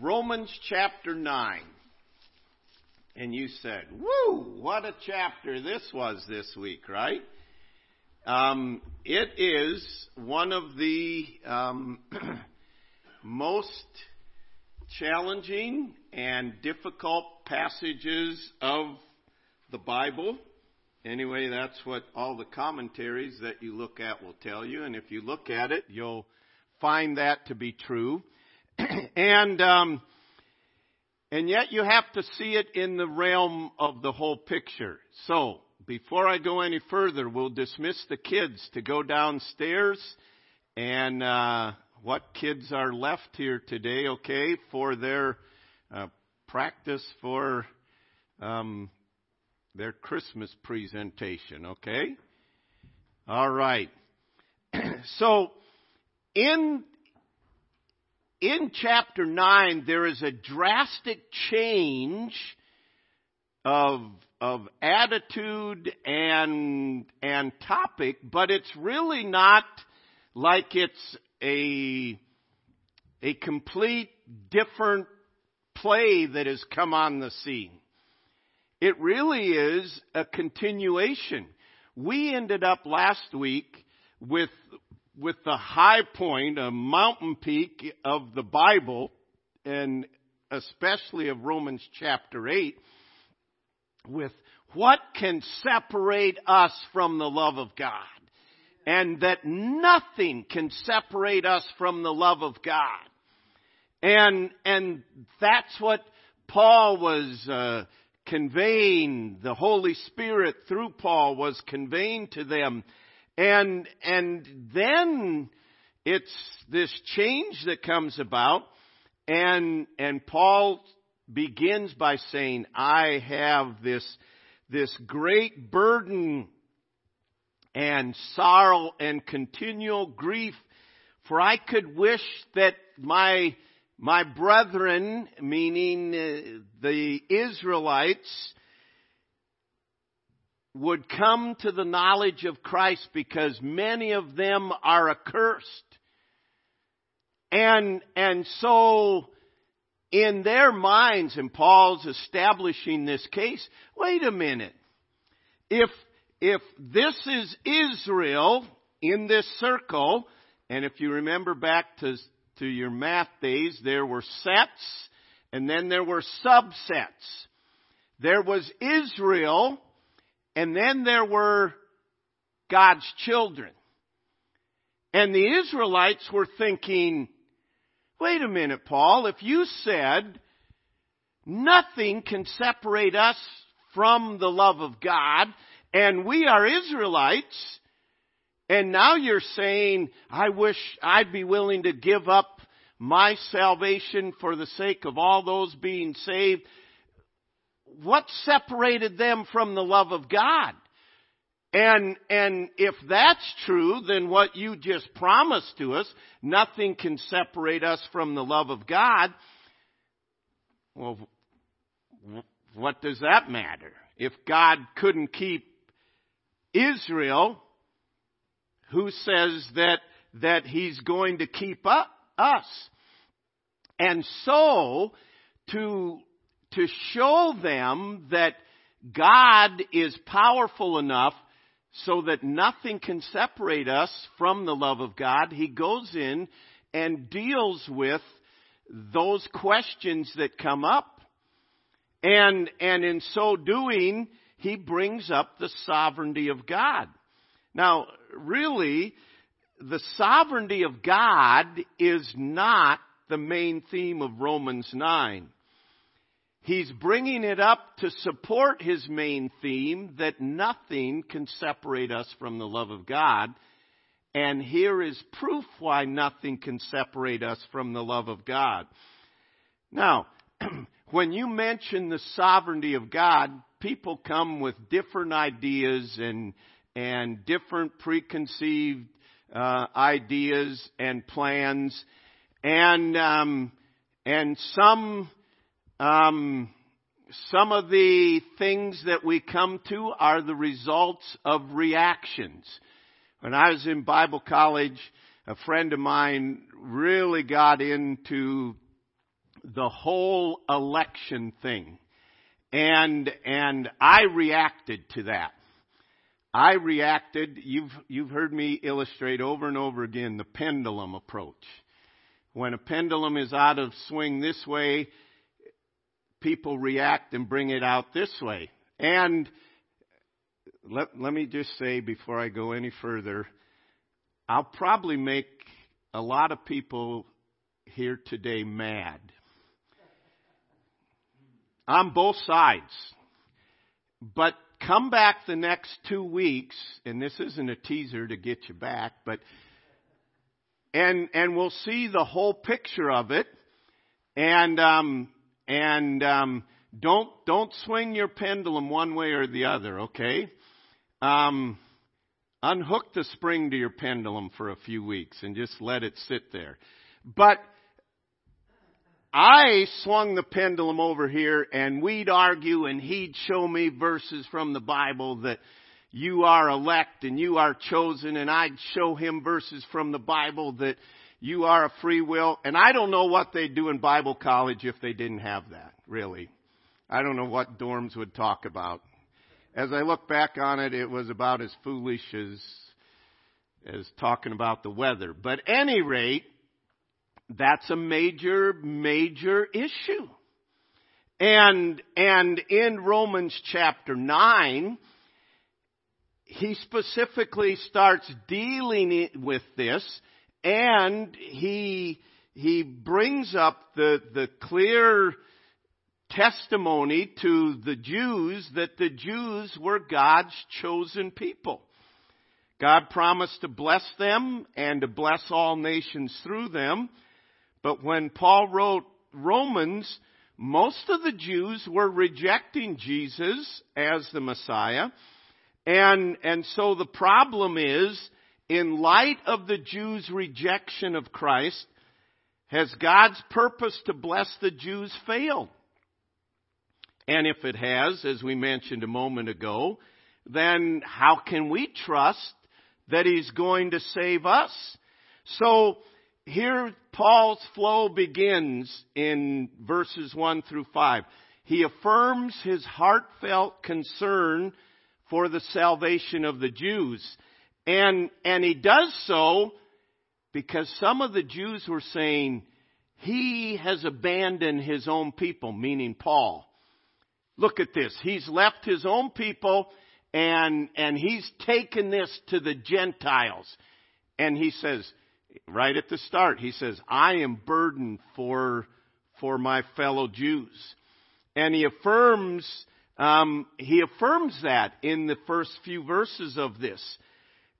Romans chapter 9. And you said, woo, what a chapter this was this week, right? Um, it is one of the um, most challenging and difficult passages of the Bible. Anyway, that's what all the commentaries that you look at will tell you. And if you look at it, you'll find that to be true. and um, and yet you have to see it in the realm of the whole picture. So before I go any further, we'll dismiss the kids to go downstairs. And uh, what kids are left here today? Okay, for their uh, practice for um, their Christmas presentation. Okay. All right. so in in chapter 9, there is a drastic change of, of attitude and, and topic, but it's really not like it's a, a complete different play that has come on the scene. It really is a continuation. We ended up last week with with the high point, a mountain peak of the Bible, and especially of Romans chapter 8, with what can separate us from the love of God. And that nothing can separate us from the love of God. And, and that's what Paul was uh, conveying, the Holy Spirit through Paul was conveying to them and, and then it's this change that comes about and, and Paul begins by saying, I have this, this great burden and sorrow and continual grief, for I could wish that my, my brethren, meaning uh, the Israelites, would come to the knowledge of Christ because many of them are accursed. And, and so, in their minds, and Paul's establishing this case, wait a minute. If, if this is Israel in this circle, and if you remember back to, to your math days, there were sets, and then there were subsets. There was Israel, and then there were God's children. And the Israelites were thinking, wait a minute, Paul, if you said nothing can separate us from the love of God, and we are Israelites, and now you're saying, I wish I'd be willing to give up my salvation for the sake of all those being saved what separated them from the love of God? And, and if that's true, then what you just promised to us, nothing can separate us from the love of God. Well, what does that matter? If God couldn't keep Israel, who says that, that He's going to keep up us? And so, to to show them that God is powerful enough so that nothing can separate us from the love of God, he goes in and deals with those questions that come up. And, and in so doing, he brings up the sovereignty of God. Now, really, the sovereignty of God is not the main theme of Romans 9. He's bringing it up to support his main theme that nothing can separate us from the love of God. And here is proof why nothing can separate us from the love of God. Now, when you mention the sovereignty of God, people come with different ideas and, and different preconceived uh, ideas and plans. And, um, and some um, some of the things that we come to are the results of reactions. When I was in Bible college, a friend of mine really got into the whole election thing. And, and I reacted to that. I reacted, you've, you've heard me illustrate over and over again the pendulum approach. When a pendulum is out of swing this way, people react and bring it out this way. And let, let me just say before I go any further, I'll probably make a lot of people here today mad. On both sides. But come back the next two weeks, and this isn't a teaser to get you back, but and and we'll see the whole picture of it. And um, and um, don't don't swing your pendulum one way or the other, okay? Um, unhook the spring to your pendulum for a few weeks and just let it sit there. But I swung the pendulum over here and we'd argue and he'd show me verses from the Bible that you are elect and you are chosen and I'd show him verses from the Bible that you are a free will. And I don't know what they'd do in Bible college if they didn't have that, really. I don't know what dorms would talk about. As I look back on it, it was about as foolish as, as talking about the weather. But any rate, that's a major, major issue. And, and in Romans chapter 9, he specifically starts dealing with this and he, he brings up the, the clear testimony to the Jews that the Jews were God's chosen people. God promised to bless them and to bless all nations through them. But when Paul wrote Romans, most of the Jews were rejecting Jesus as the Messiah. And, and so the problem is in light of the Jews' rejection of Christ, has God's purpose to bless the Jews failed? And if it has, as we mentioned a moment ago, then how can we trust that He's going to save us? So here Paul's flow begins in verses 1 through 5. He affirms his heartfelt concern for the salvation of the Jews. And, and he does so because some of the Jews were saying, he has abandoned his own people, meaning Paul. Look at this. He's left his own people and, and he's taken this to the Gentiles. And he says, right at the start, he says, I am burdened for, for my fellow Jews. And he affirms, um, he affirms that in the first few verses of this.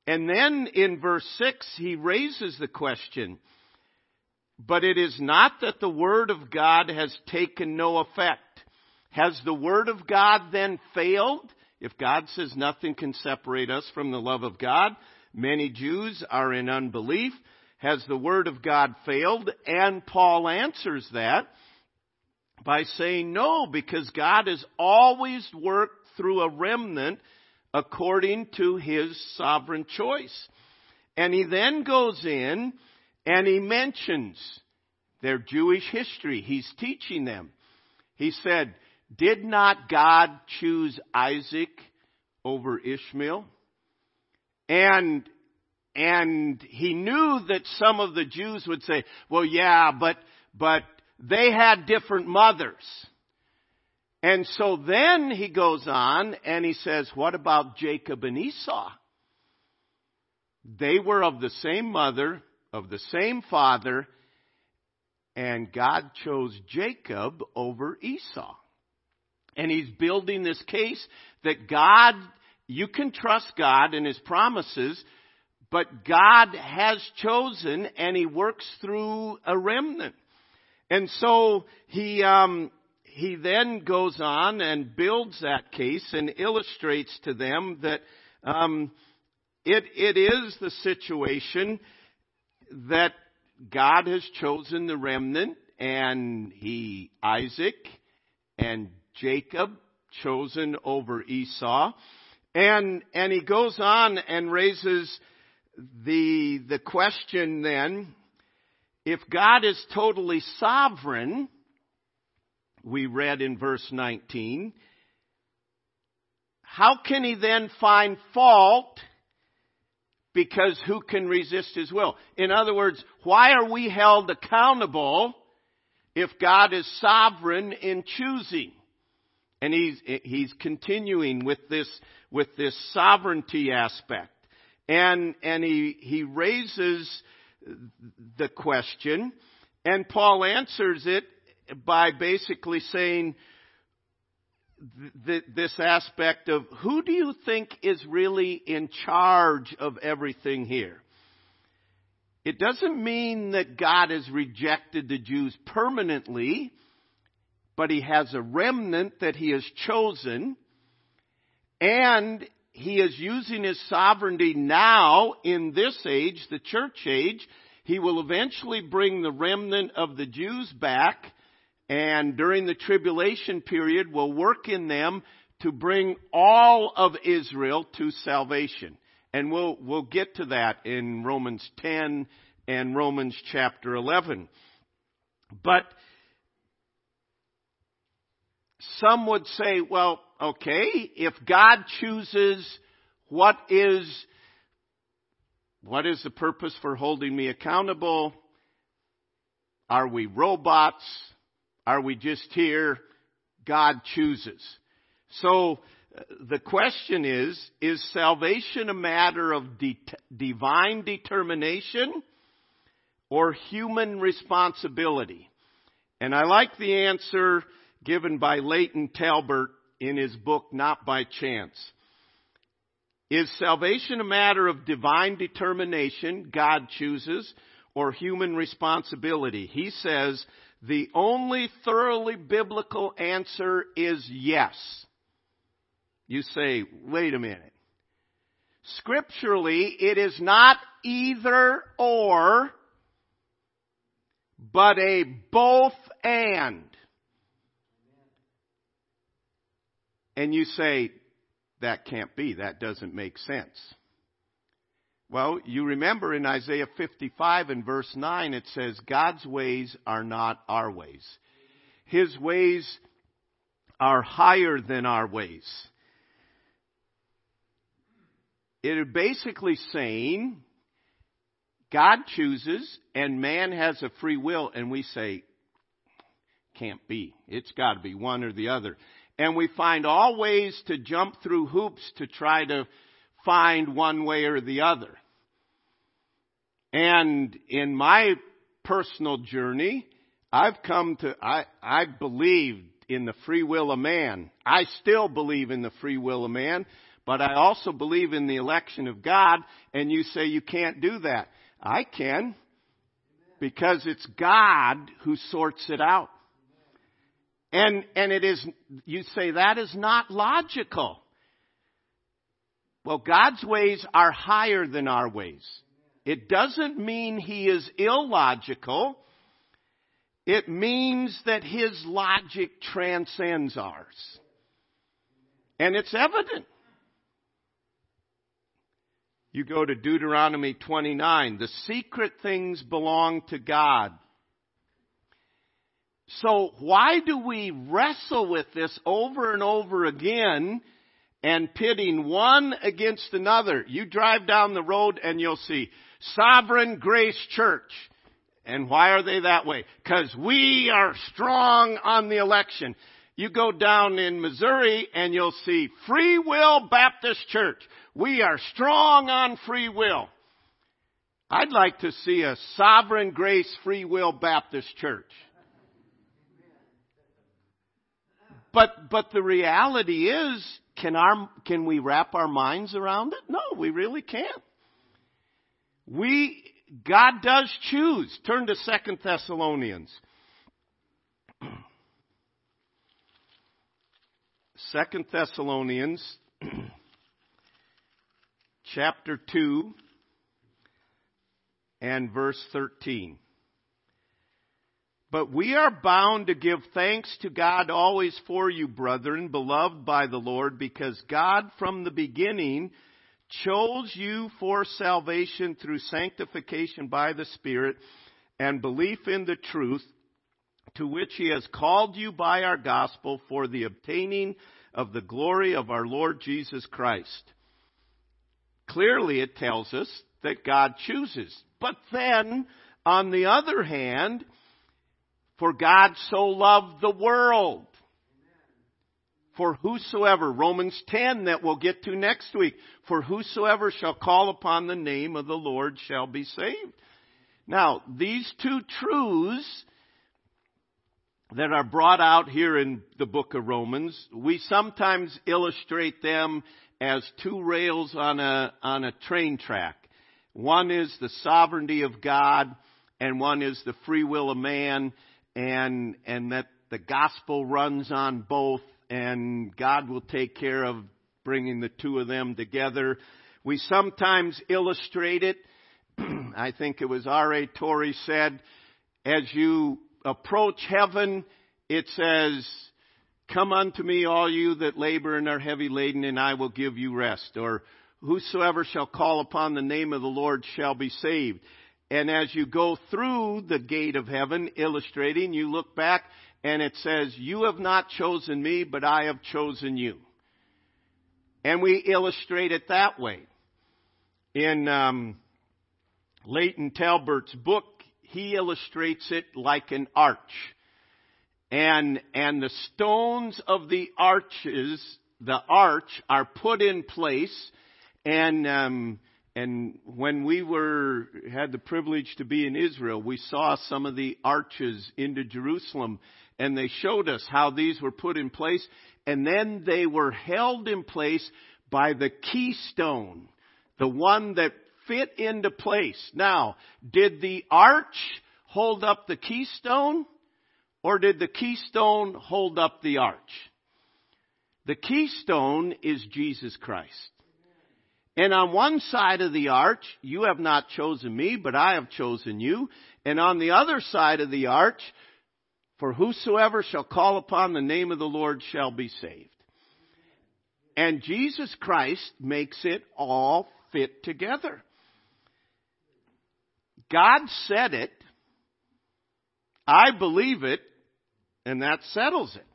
And then in verse 6, he raises the question, but it is not that the Word of God has taken no effect. Has the Word of God then failed? If God says nothing can separate us from the love of God, many Jews are in unbelief. Has the Word of God failed? And Paul answers that by saying no, because God has always worked through a remnant according to his sovereign choice. And he then goes in and he mentions their Jewish history. He's teaching them. He said, Did not God choose Isaac over Ishmael? And and he knew that some of the Jews would say, well, yeah, but, but they had different mothers. And so then he goes on and he says, what about Jacob and Esau? They were of the same mother, of the same father, and God chose Jacob over Esau. And he's building this case that God, you can trust God and his promises, but God has chosen and he works through a remnant. And so he, um, he then goes on and builds that case and illustrates to them that um, it, it is the situation that God has chosen the remnant, and he Isaac and Jacob chosen over Esau, and and he goes on and raises the the question then if God is totally sovereign we read in verse 19. How can he then find fault? Because who can resist his will? In other words, why are we held accountable if God is sovereign in choosing? And he's, he's continuing with this, with this sovereignty aspect. And, and he, he raises the question, and Paul answers it by basically saying th- this aspect of who do you think is really in charge of everything here? It doesn't mean that God has rejected the Jews permanently, but he has a remnant that he has chosen, and he is using his sovereignty now in this age, the church age. He will eventually bring the remnant of the Jews back and during the tribulation period will work in them to bring all of Israel to salvation. And we'll, we'll get to that in Romans 10 and Romans chapter 11. But some would say, well, okay, if God chooses what is, what is the purpose for holding me accountable? Are we robots? Are we just here? God chooses. So uh, the question is, is salvation a matter of de- divine determination or human responsibility? And I like the answer given by Layton Talbert in his book, Not by Chance. Is salvation a matter of divine determination, God chooses, or human responsibility? He says, the only thoroughly biblical answer is yes. You say, wait a minute. Scripturally, it is not either or, but a both and. And you say, that can't be. That doesn't make sense. Well, you remember in Isaiah 55 and verse 9 it says, God's ways are not our ways. His ways are higher than our ways. It is basically saying God chooses and man has a free will and we say, can't be. It's got to be one or the other. And we find all ways to jump through hoops to try to find one way or the other. And in my personal journey, I've come to, I, I believed in the free will of man. I still believe in the free will of man, but I also believe in the election of God, and you say you can't do that. I can, because it's God who sorts it out. And, and it is, you say that is not logical. Well, God's ways are higher than our ways. It doesn't mean he is illogical. It means that his logic transcends ours. And it's evident. You go to Deuteronomy 29. The secret things belong to God. So why do we wrestle with this over and over again and pitting one against another? You drive down the road and you'll see Sovereign Grace Church. And why are they that way? Because we are strong on the election. You go down in Missouri and you'll see Free Will Baptist Church. We are strong on free will. I'd like to see a Sovereign Grace Free Will Baptist Church. But, but the reality is, can our, can we wrap our minds around it? No, we really can't. We, God does choose. Turn to Second Thessalonians. Second Thessalonians chapter 2 and verse 13. But we are bound to give thanks to God always for you, brethren, beloved by the Lord, because God from the beginning chose you for salvation through sanctification by the Spirit and belief in the truth to which he has called you by our gospel for the obtaining of the glory of our Lord Jesus Christ. Clearly it tells us that God chooses. But then, on the other hand, for God so loved the world. For whosoever, Romans 10 that we'll get to next week, for whosoever shall call upon the name of the Lord shall be saved. Now, these two truths that are brought out here in the book of Romans, we sometimes illustrate them as two rails on a, on a train track. One is the sovereignty of God and one is the free will of man and, and that the gospel runs on both and God will take care of bringing the two of them together. We sometimes illustrate it. I think it was R.A. Torrey said, as you approach heaven, it says, Come unto me, all you that labor and are heavy laden, and I will give you rest. Or, Whosoever shall call upon the name of the Lord shall be saved. And as you go through the gate of heaven, illustrating, you look back and it says, You have not chosen me, but I have chosen you. And we illustrate it that way. In um, Layton Talbert's book, he illustrates it like an arch. And, and the stones of the arches, the arch, are put in place. And, um, and when we were, had the privilege to be in Israel, we saw some of the arches into Jerusalem. And they showed us how these were put in place. And then they were held in place by the keystone, the one that fit into place. Now, did the arch hold up the keystone or did the keystone hold up the arch? The keystone is Jesus Christ. And on one side of the arch, you have not chosen me, but I have chosen you. And on the other side of the arch, for whosoever shall call upon the name of the Lord shall be saved. And Jesus Christ makes it all fit together. God said it. I believe it. And that settles it.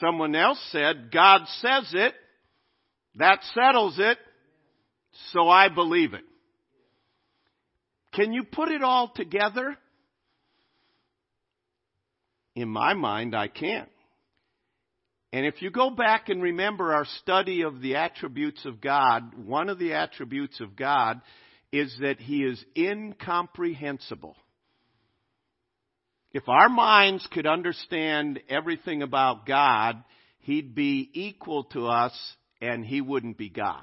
Someone else said, God says it. That settles it. So I believe it. Can you put it all together? In my mind, I can't. And if you go back and remember our study of the attributes of God, one of the attributes of God is that He is incomprehensible. If our minds could understand everything about God, He'd be equal to us and He wouldn't be God.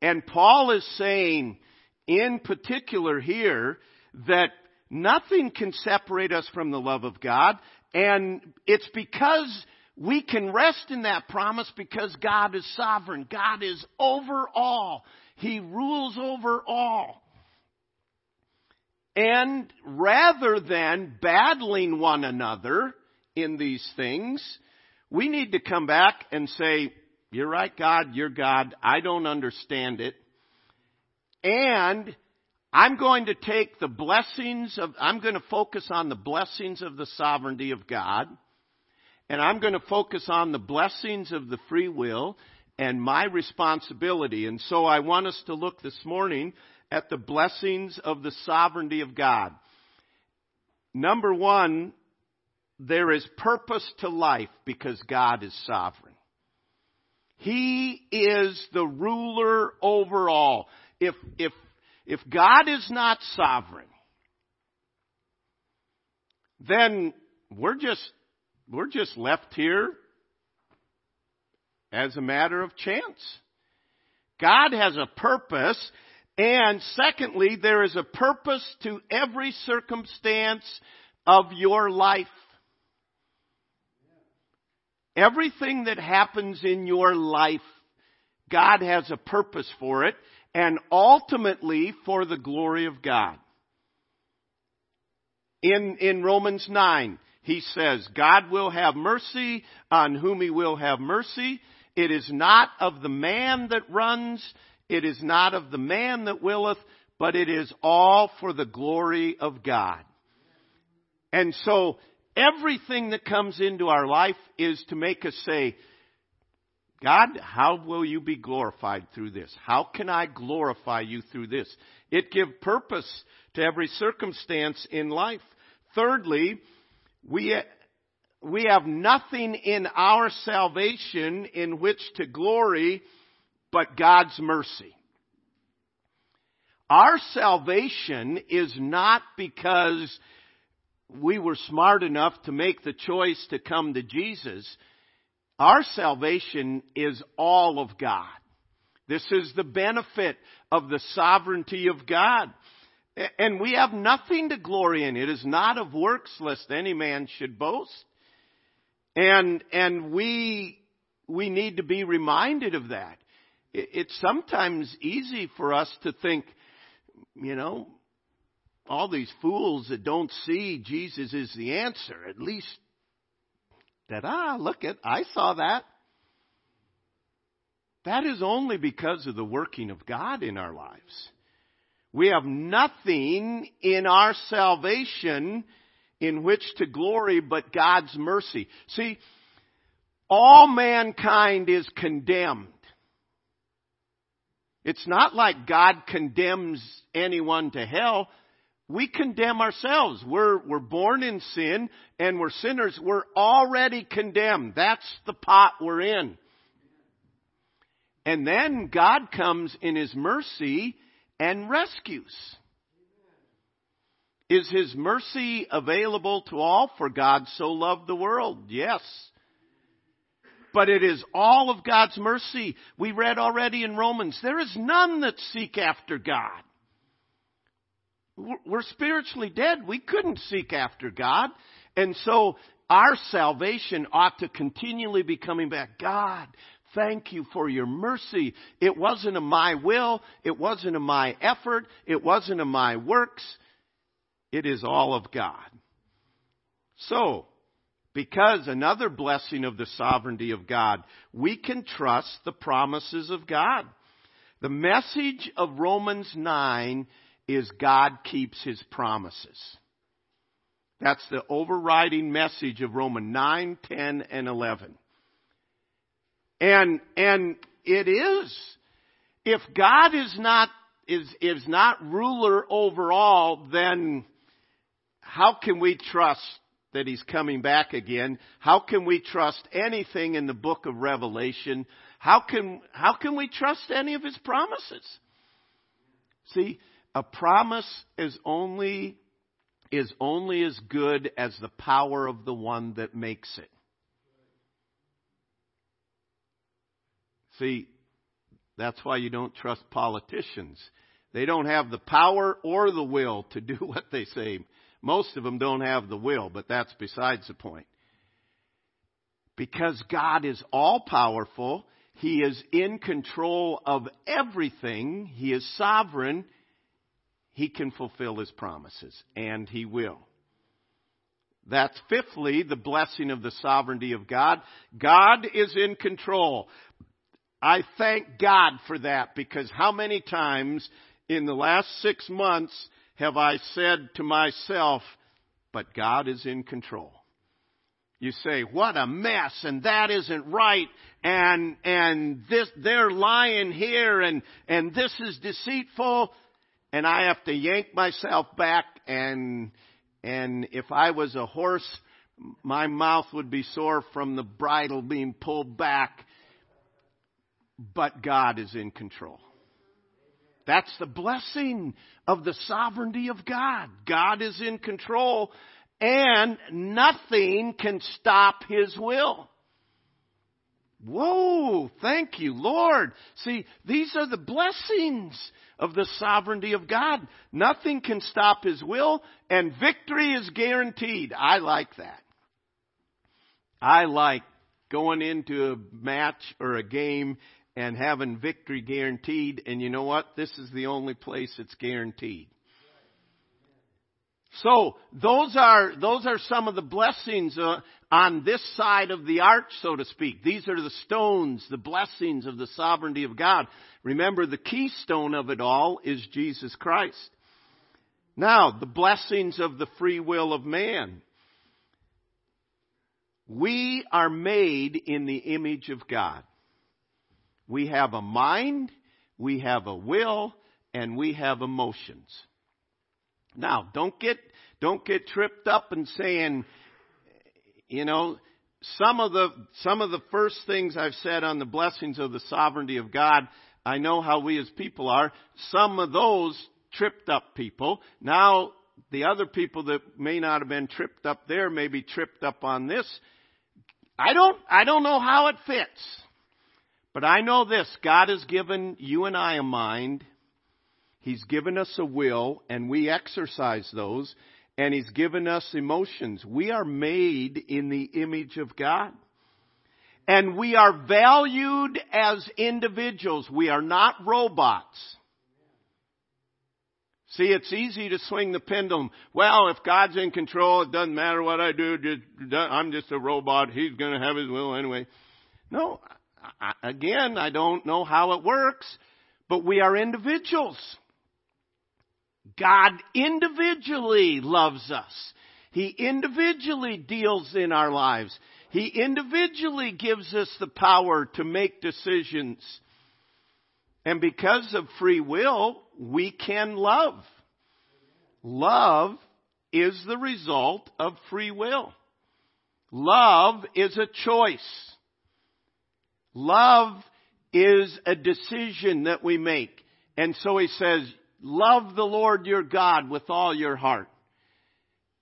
And Paul is saying, in particular here, that nothing can separate us from the love of God, and it's because we can rest in that promise because God is sovereign. God is over all. He rules over all. And rather than battling one another in these things, we need to come back and say, You're right, God, you're God. I don't understand it. And I'm going to take the blessings of, I'm going to focus on the blessings of the sovereignty of God and I'm going to focus on the blessings of the free will and my responsibility. And so I want us to look this morning at the blessings of the sovereignty of God. Number one, there is purpose to life because God is sovereign. He is the ruler over all. If, if, if God is not sovereign, then we're just we're just left here as a matter of chance. God has a purpose, and secondly, there is a purpose to every circumstance of your life. Everything that happens in your life, God has a purpose for it, and ultimately for the glory of God. In, in Romans 9, he says, God will have mercy on whom he will have mercy. It is not of the man that runs, it is not of the man that willeth, but it is all for the glory of God. And so everything that comes into our life is to make us say, God, how will you be glorified through this? How can I glorify you through this? It gives purpose to every circumstance in life. Thirdly, we, we have nothing in our salvation in which to glory but God's mercy. Our salvation is not because we were smart enough to make the choice to come to Jesus. Our salvation is all of God. This is the benefit of the sovereignty of God. And we have nothing to glory in. It is not of works lest any man should boast. And, and we, we need to be reminded of that. It's sometimes easy for us to think, you know, all these fools that don't see Jesus is the answer. At least that, ah, look at, I saw that. That is only because of the working of God in our lives. We have nothing in our salvation in which to glory but God's mercy. See, all mankind is condemned. It's not like God condemns anyone to hell. We condemn ourselves. We're, we're born in sin and we're sinners. We're already condemned. That's the pot we're in. And then God comes in His mercy and rescues. Is His mercy available to all? For God so loved the world. Yes. But it is all of God's mercy. We read already in Romans, there is none that seek after God. We're spiritually dead. We couldn't seek after God. And so our salvation ought to continually be coming back. God, thank you for your mercy. It wasn't of my will. It wasn't of my effort. It wasn't of my works. It is all of God. So, because another blessing of the sovereignty of God, we can trust the promises of God. The message of Romans 9 is God keeps his promises. That's the overriding message of Romans 9, 10, and 11. And, and it is. If God is not, is, is not ruler over all, then how can we trust that He's coming back again? How can we trust anything in the book of Revelation? How can, how can we trust any of His promises? See, a promise is only, is only as good as the power of the one that makes it. See, that's why you don't trust politicians. They don't have the power or the will to do what they say. Most of them don't have the will, but that's besides the point. Because God is all powerful, He is in control of everything, He is sovereign, He can fulfill His promises, and He will. That's fifthly, the blessing of the sovereignty of God. God is in control. I thank God for that because how many times in the last six months have I said to myself, but God is in control. You say, what a mess, and that isn't right, and, and this, they're lying here, and, and this is deceitful, and I have to yank myself back, and, and if I was a horse, my mouth would be sore from the bridle being pulled back, but God is in control. That's the blessing of the sovereignty of God. God is in control and nothing can stop His will. Whoa, thank you, Lord. See, these are the blessings of the sovereignty of God. Nothing can stop His will, and victory is guaranteed. I like that. I like going into a match or a game and having victory guaranteed. And you know what? This is the only place it's guaranteed. So those are those are some of the blessings uh, on this side of the arch, so to speak. These are the stones, the blessings of the sovereignty of God. Remember, the keystone of it all is Jesus Christ. Now, the blessings of the free will of man. We are made in the image of God. We have a mind, we have a will, and we have emotions. Now, don't get, don't get tripped up and saying, you know, some of the, some of the first things I've said on the blessings of the sovereignty of God, I know how we as people are. Some of those tripped up people. Now, the other people that may not have been tripped up there may be tripped up on this. I don't, I don't know how it fits. But I know this, God has given you and I a mind He's given us a will and we exercise those and He's given us emotions. We are made in the image of God. And we are valued as individuals. We are not robots. See, it's easy to swing the pendulum. Well, if God's in control, it doesn't matter what I do. I'm just a robot. He's going to have his will anyway. No, again, I don't know how it works, but we are individuals. God individually loves us. He individually deals in our lives. He individually gives us the power to make decisions. And because of free will, we can love. Love is the result of free will. Love is a choice. Love is a decision that we make. And so he says, love the Lord your God with all your heart.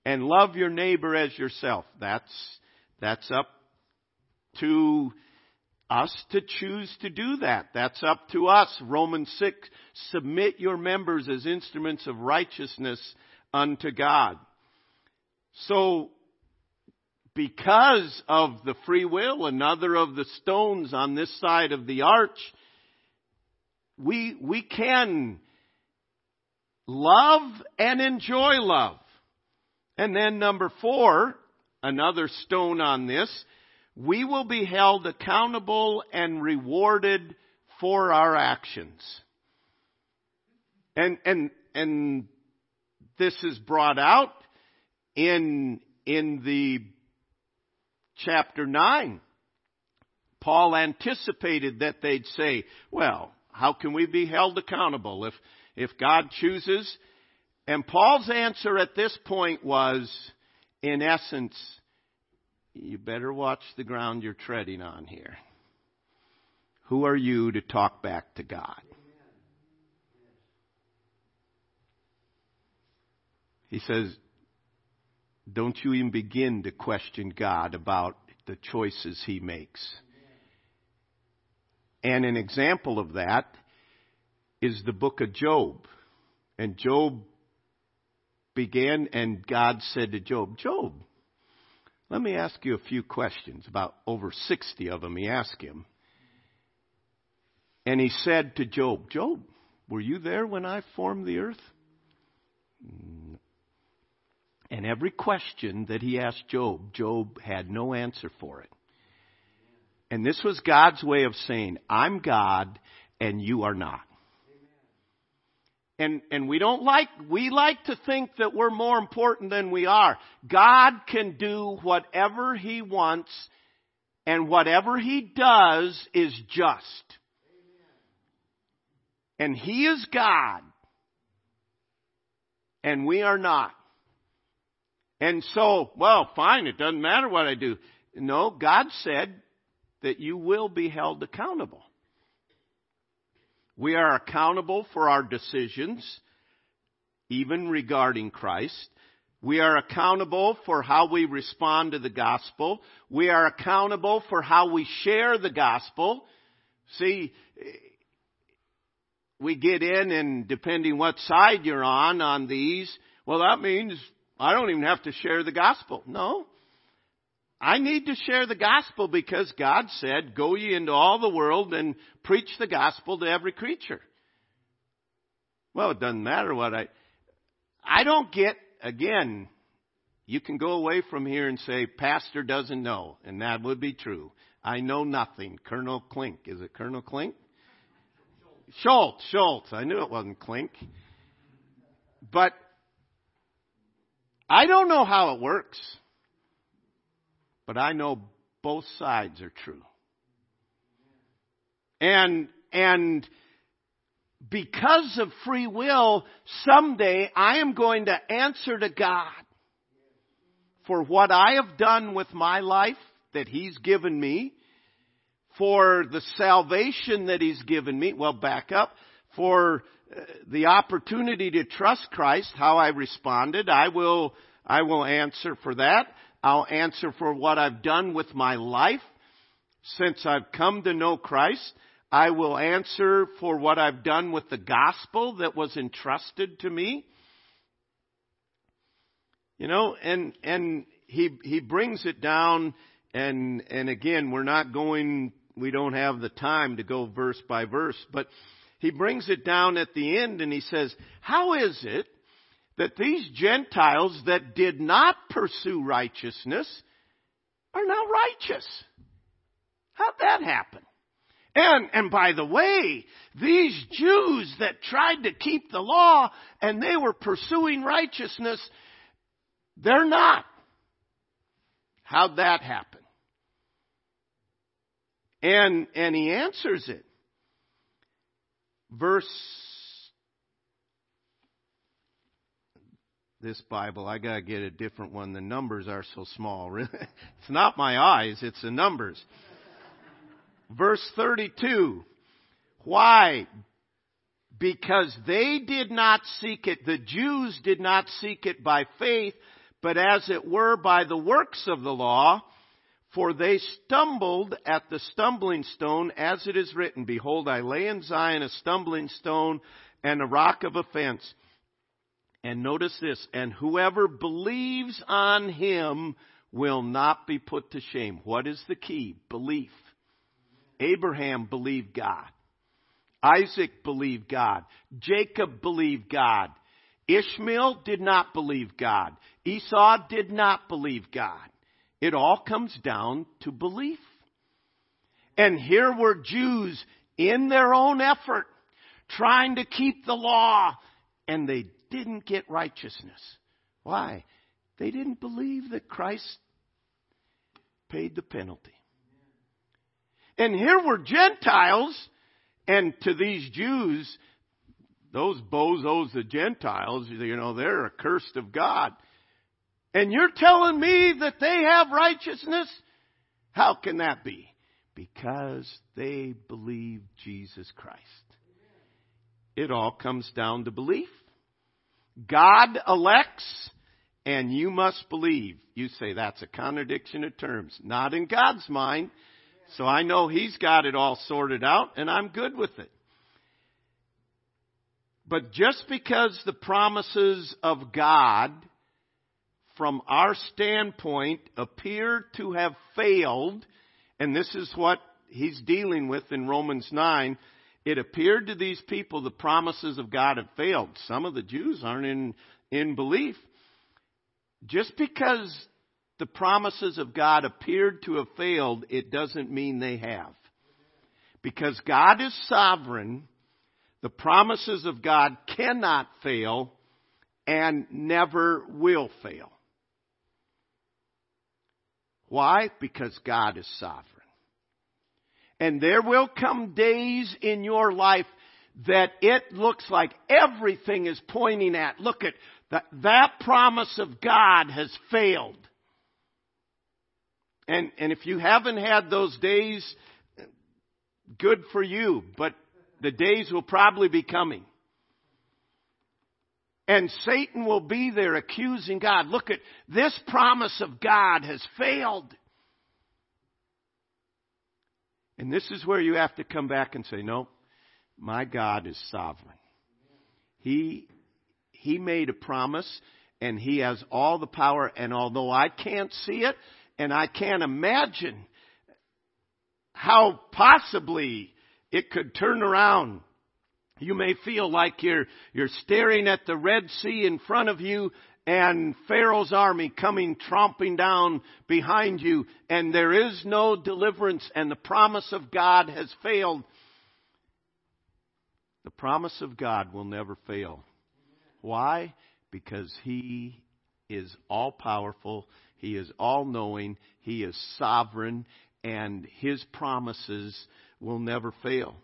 And love your neighbor as yourself. That's, that's up to us to choose to do that. That's up to us. Romans 6, submit your members as instruments of righteousness unto God. So, because of the free will, another of the stones on this side of the arch, we, we can love and enjoy love. And then number four, another stone on this, we will be held accountable and rewarded for our actions. And, and, and this is brought out in, in the chapter 9. Paul anticipated that they'd say, well, how can we be held accountable if, if God chooses. And Paul's answer at this point was, in essence, you better watch the ground you're treading on here. Who are you to talk back to God? He says, don't you even begin to question God about the choices he makes. And an example of that is the book of Job. And Job began, and God said to Job, Job, let me ask you a few questions. About over 60 of them he asked him. And he said to Job, Job, were you there when I formed the earth? And every question that he asked Job, Job had no answer for it. And this was God's way of saying, I'm God and you are not. And, and we don't like, we like to think that we're more important than we are. God can do whatever He wants, and whatever He does is just. And He is God, and we are not. And so, well, fine, it doesn't matter what I do. No, God said that you will be held accountable. We are accountable for our decisions, even regarding Christ. We are accountable for how we respond to the gospel. We are accountable for how we share the gospel. See, we get in and depending what side you're on on these, well that means I don't even have to share the gospel. No. I need to share the gospel because God said, go ye into all the world and preach the gospel to every creature. Well, it doesn't matter what I, I don't get again, you can go away from here and say, Pastor doesn't know, and that would be true. I know nothing. Colonel Klink. Is it Colonel Klink? Schultz. Schultz. I knew it wasn't Klink. But I don't know how it works. But I know both sides are true. And, and because of free will, someday I am going to answer to God for what I have done with my life that He's given me, for the salvation that He's given me. Well, back up. For uh, the opportunity to trust Christ, how I responded, I will, I will answer for that. I'll answer for what I've done with my life since I've come to know Christ. I will answer for what I've done with the gospel that was entrusted to me. You know, and, and he, he brings it down and, and again, we're not going, we don't have the time to go verse by verse, but he brings it down at the end and he says, how is it that these Gentiles that did not pursue righteousness are now righteous? How'd that happen? And, and by the way, these Jews that tried to keep the law and they were pursuing righteousness, they're not. How'd that happen? And, and he answers it. Verse, this Bible, I gotta get a different one. The numbers are so small. Really. It's not my eyes, it's the numbers. Verse 32. Why? Because they did not seek it, the Jews did not seek it by faith, but as it were by the works of the law, for they stumbled at the stumbling stone, as it is written, Behold, I lay in Zion a stumbling stone and a rock of offense. And notice this, and whoever believes on him will not be put to shame. What is the key? Belief. Abraham believed God. Isaac believed God. Jacob believed God. Ishmael did not believe God. Esau did not believe God. It all comes down to belief. And here were Jews in their own effort trying to keep the law and they didn't get righteousness. Why? They didn't believe that Christ paid the penalty. And here were Gentiles and to these Jews, those bozos, the Gentiles, you know, they're accursed of God. And you're telling me that they have righteousness? How can that be? Because they believe Jesus Christ. It all comes down to belief. God elects and you must believe. You say that's a contradiction of terms. Not in God's mind. So I know He's got it all sorted out and I'm good with it. But just because the promises of God from our standpoint appear to have failed, and this is what he's dealing with in Romans 9, it appeared to these people the promises of God had failed. Some of the Jews aren't in, in belief. Just because the promises of God appeared to have failed, it doesn't mean they have. Because God is sovereign, the promises of God cannot fail and never will fail. Why? Because God is sovereign. And there will come days in your life that it looks like everything is pointing at, look at that, that promise of God has failed. And, and if you haven't had those days, good for you, but the days will probably be coming. And Satan will be there accusing God. Look at this promise of God has failed. And this is where you have to come back and say, no, my God is sovereign. He, he made a promise and he has all the power and although I can't see it and I can't imagine how possibly it could turn around you may feel like you're, you're staring at the Red Sea in front of you and Pharaoh's army coming tromping down behind you and there is no deliverance and the promise of God has failed, the promise of God will never fail. Why? Because He is all powerful. He is all knowing. He is sovereign and His promises will never fail.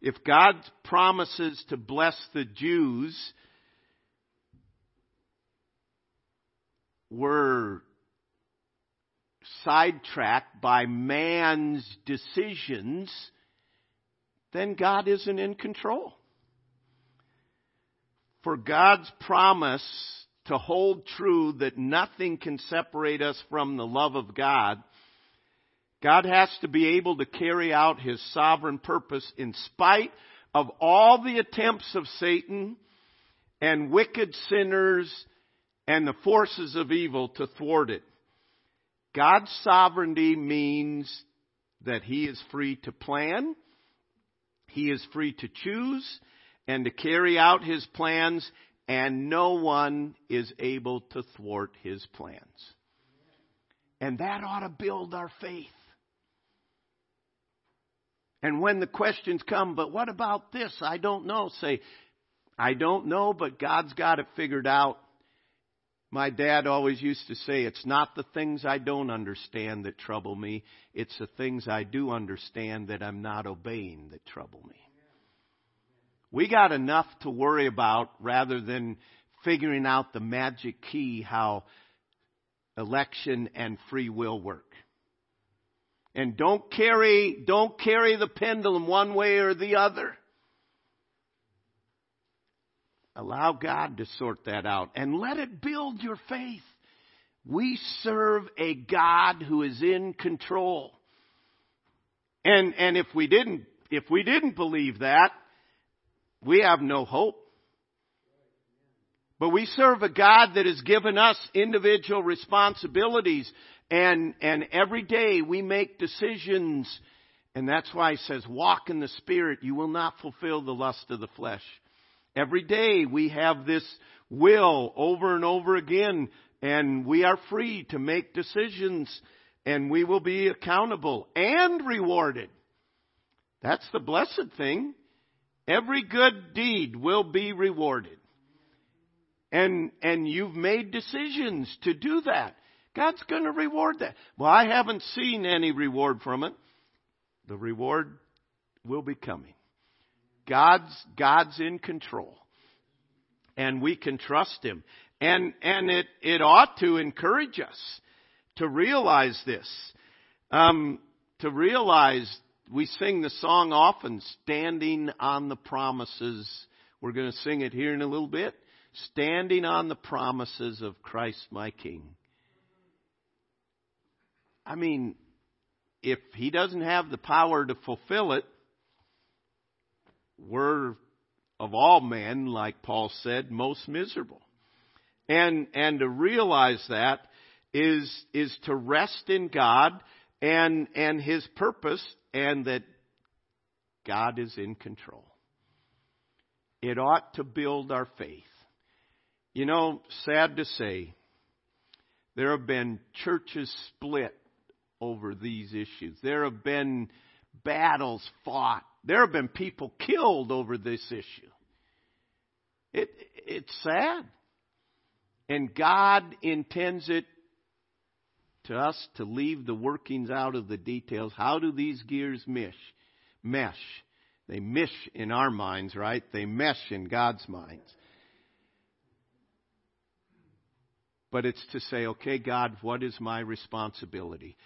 If God promises to bless the Jews, were sidetracked by man's decisions, then God isn't in control. For God's promise to hold true that nothing can separate us from the love of God, God has to be able to carry out His sovereign purpose in spite of all the attempts of Satan and wicked sinners and the forces of evil to thwart it. God's sovereignty means that He is free to plan, He is free to choose, and to carry out His plans, and no one is able to thwart His plans. And that ought to build our faith. And when the questions come, but what about this? I don't know. Say, I don't know, but God's got it figured out. My dad always used to say, it's not the things I don't understand that trouble me, it's the things I do understand that I'm not obeying that trouble me. We got enough to worry about rather than figuring out the magic key how election and free will work. And don't carry, don't carry the pendulum one way or the other. Allow God to sort that out and let it build your faith. We serve a God who is in control. And, and if we didn't, if we didn't believe that, we have no hope. But we serve a God that has given us individual responsibilities and, and every day we make decisions. And that's why he says, walk in the Spirit. You will not fulfill the lust of the flesh. Every day we have this will over and over again, and we are free to make decisions, and we will be accountable and rewarded. That's the blessed thing. Every good deed will be rewarded. And, and you've made decisions to do that. God's going to reward that. Well, I haven't seen any reward from it. The reward will be coming. God's, God's in control. And we can trust Him. And, and it, it ought to encourage us to realize this. Um, to realize we sing the song often, standing on the promises. We're going to sing it here in a little bit. Standing on the promises of Christ my King. I mean, if He doesn't have the power to fulfill it, we're of all men, like Paul said, most miserable. And, and to realize that is, is to rest in God and, and His purpose and that God is in control. It ought to build our faith. You know, sad to say, there have been churches split over these issues. There have been battles fought there have been people killed over this issue. It, it's sad. And God intends it to us to leave the workings out of the details. How do these gears mesh? Mesh. They mesh in our minds, right? They mesh in God's minds. But it's to say, okay, God, what is my responsibility?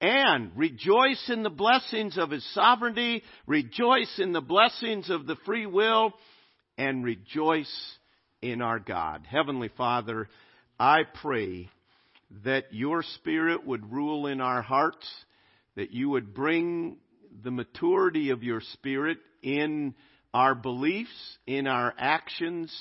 And rejoice in the blessings of His sovereignty, rejoice in the blessings of the free will, and rejoice in our God. Heavenly Father, I pray that your Spirit would rule in our hearts, that you would bring the maturity of your Spirit in our beliefs, in our actions,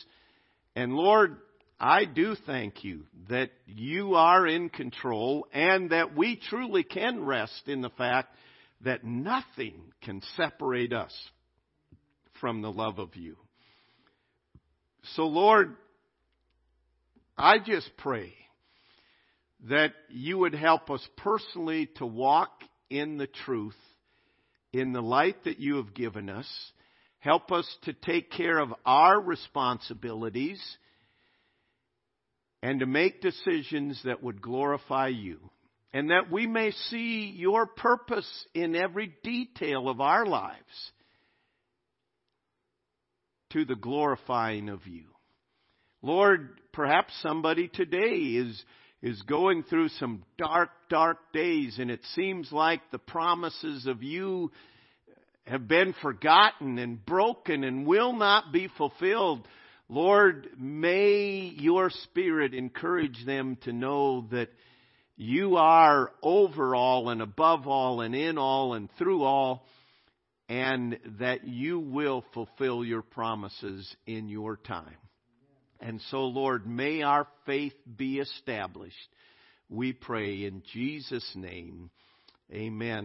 and Lord, I do thank you that you are in control and that we truly can rest in the fact that nothing can separate us from the love of you. So, Lord, I just pray that you would help us personally to walk in the truth, in the light that you have given us. Help us to take care of our responsibilities and to make decisions that would glorify you. And that we may see your purpose in every detail of our lives to the glorifying of you. Lord, perhaps somebody today is, is going through some dark, dark days and it seems like the promises of you have been forgotten and broken and will not be fulfilled. Lord, may your Spirit encourage them to know that you are over all and above all and in all and through all and that you will fulfill your promises in your time. And so, Lord, may our faith be established. We pray in Jesus' name. Amen.